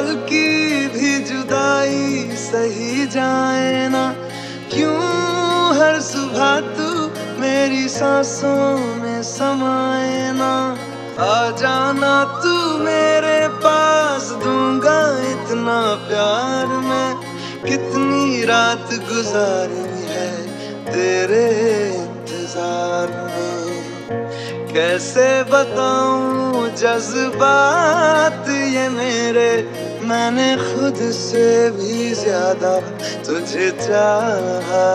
पल की भी जुदाई सही जाए ना। क्यों हर सुबह तू मेरी सांसों में समाए ना? आ जाना तू मेरे पास दूँगा इतना प्यार मैं। कितनी रात गुजारी है तेरे इंतज़ार में। कैसे बताऊँ जज्बात ये मेरे मैंने खुद से भी ज़्यादा तुझे चाहा।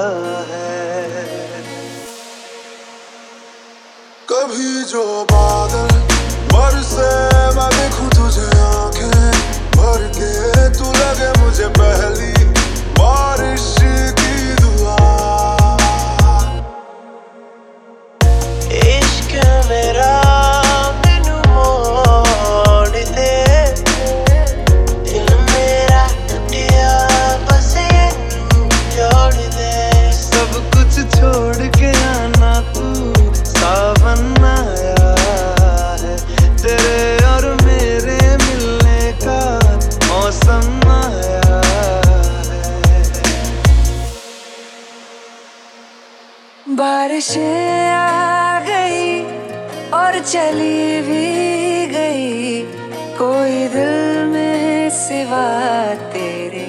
बारिशें आ गई और चली भी गई। कोई दिल में सिवा तेरे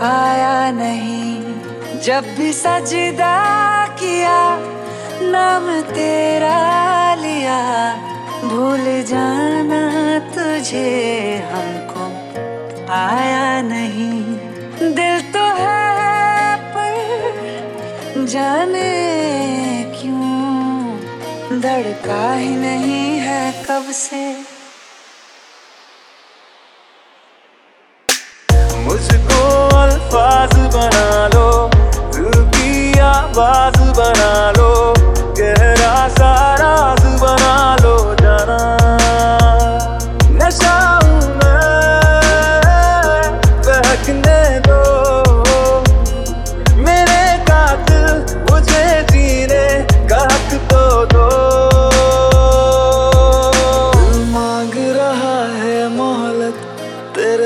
आया नहीं। जब भी सजदा किया, नाम तेरा लिया। भूल जाना तुझे हमको, आया नहीं। दिल तो जाने क्यों? धड़का ही नहीं है कब से? मुझको अल्फाज बना लो, दिल की आवाज़ बना लो।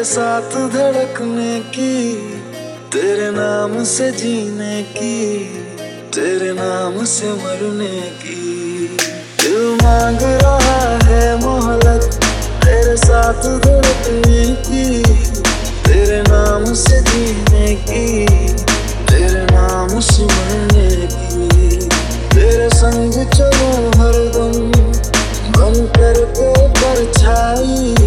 साथ धड़कने की, तेरे नाम से जीने की, तेरे नाम से मरने की। दिल मांग रहा है मोहलत, तेरे साथ धड़कने की, तेरे नाम से जीने की, तेरे नाम से मरने की। तेरे संग चलो हर दम बन करके परछाई।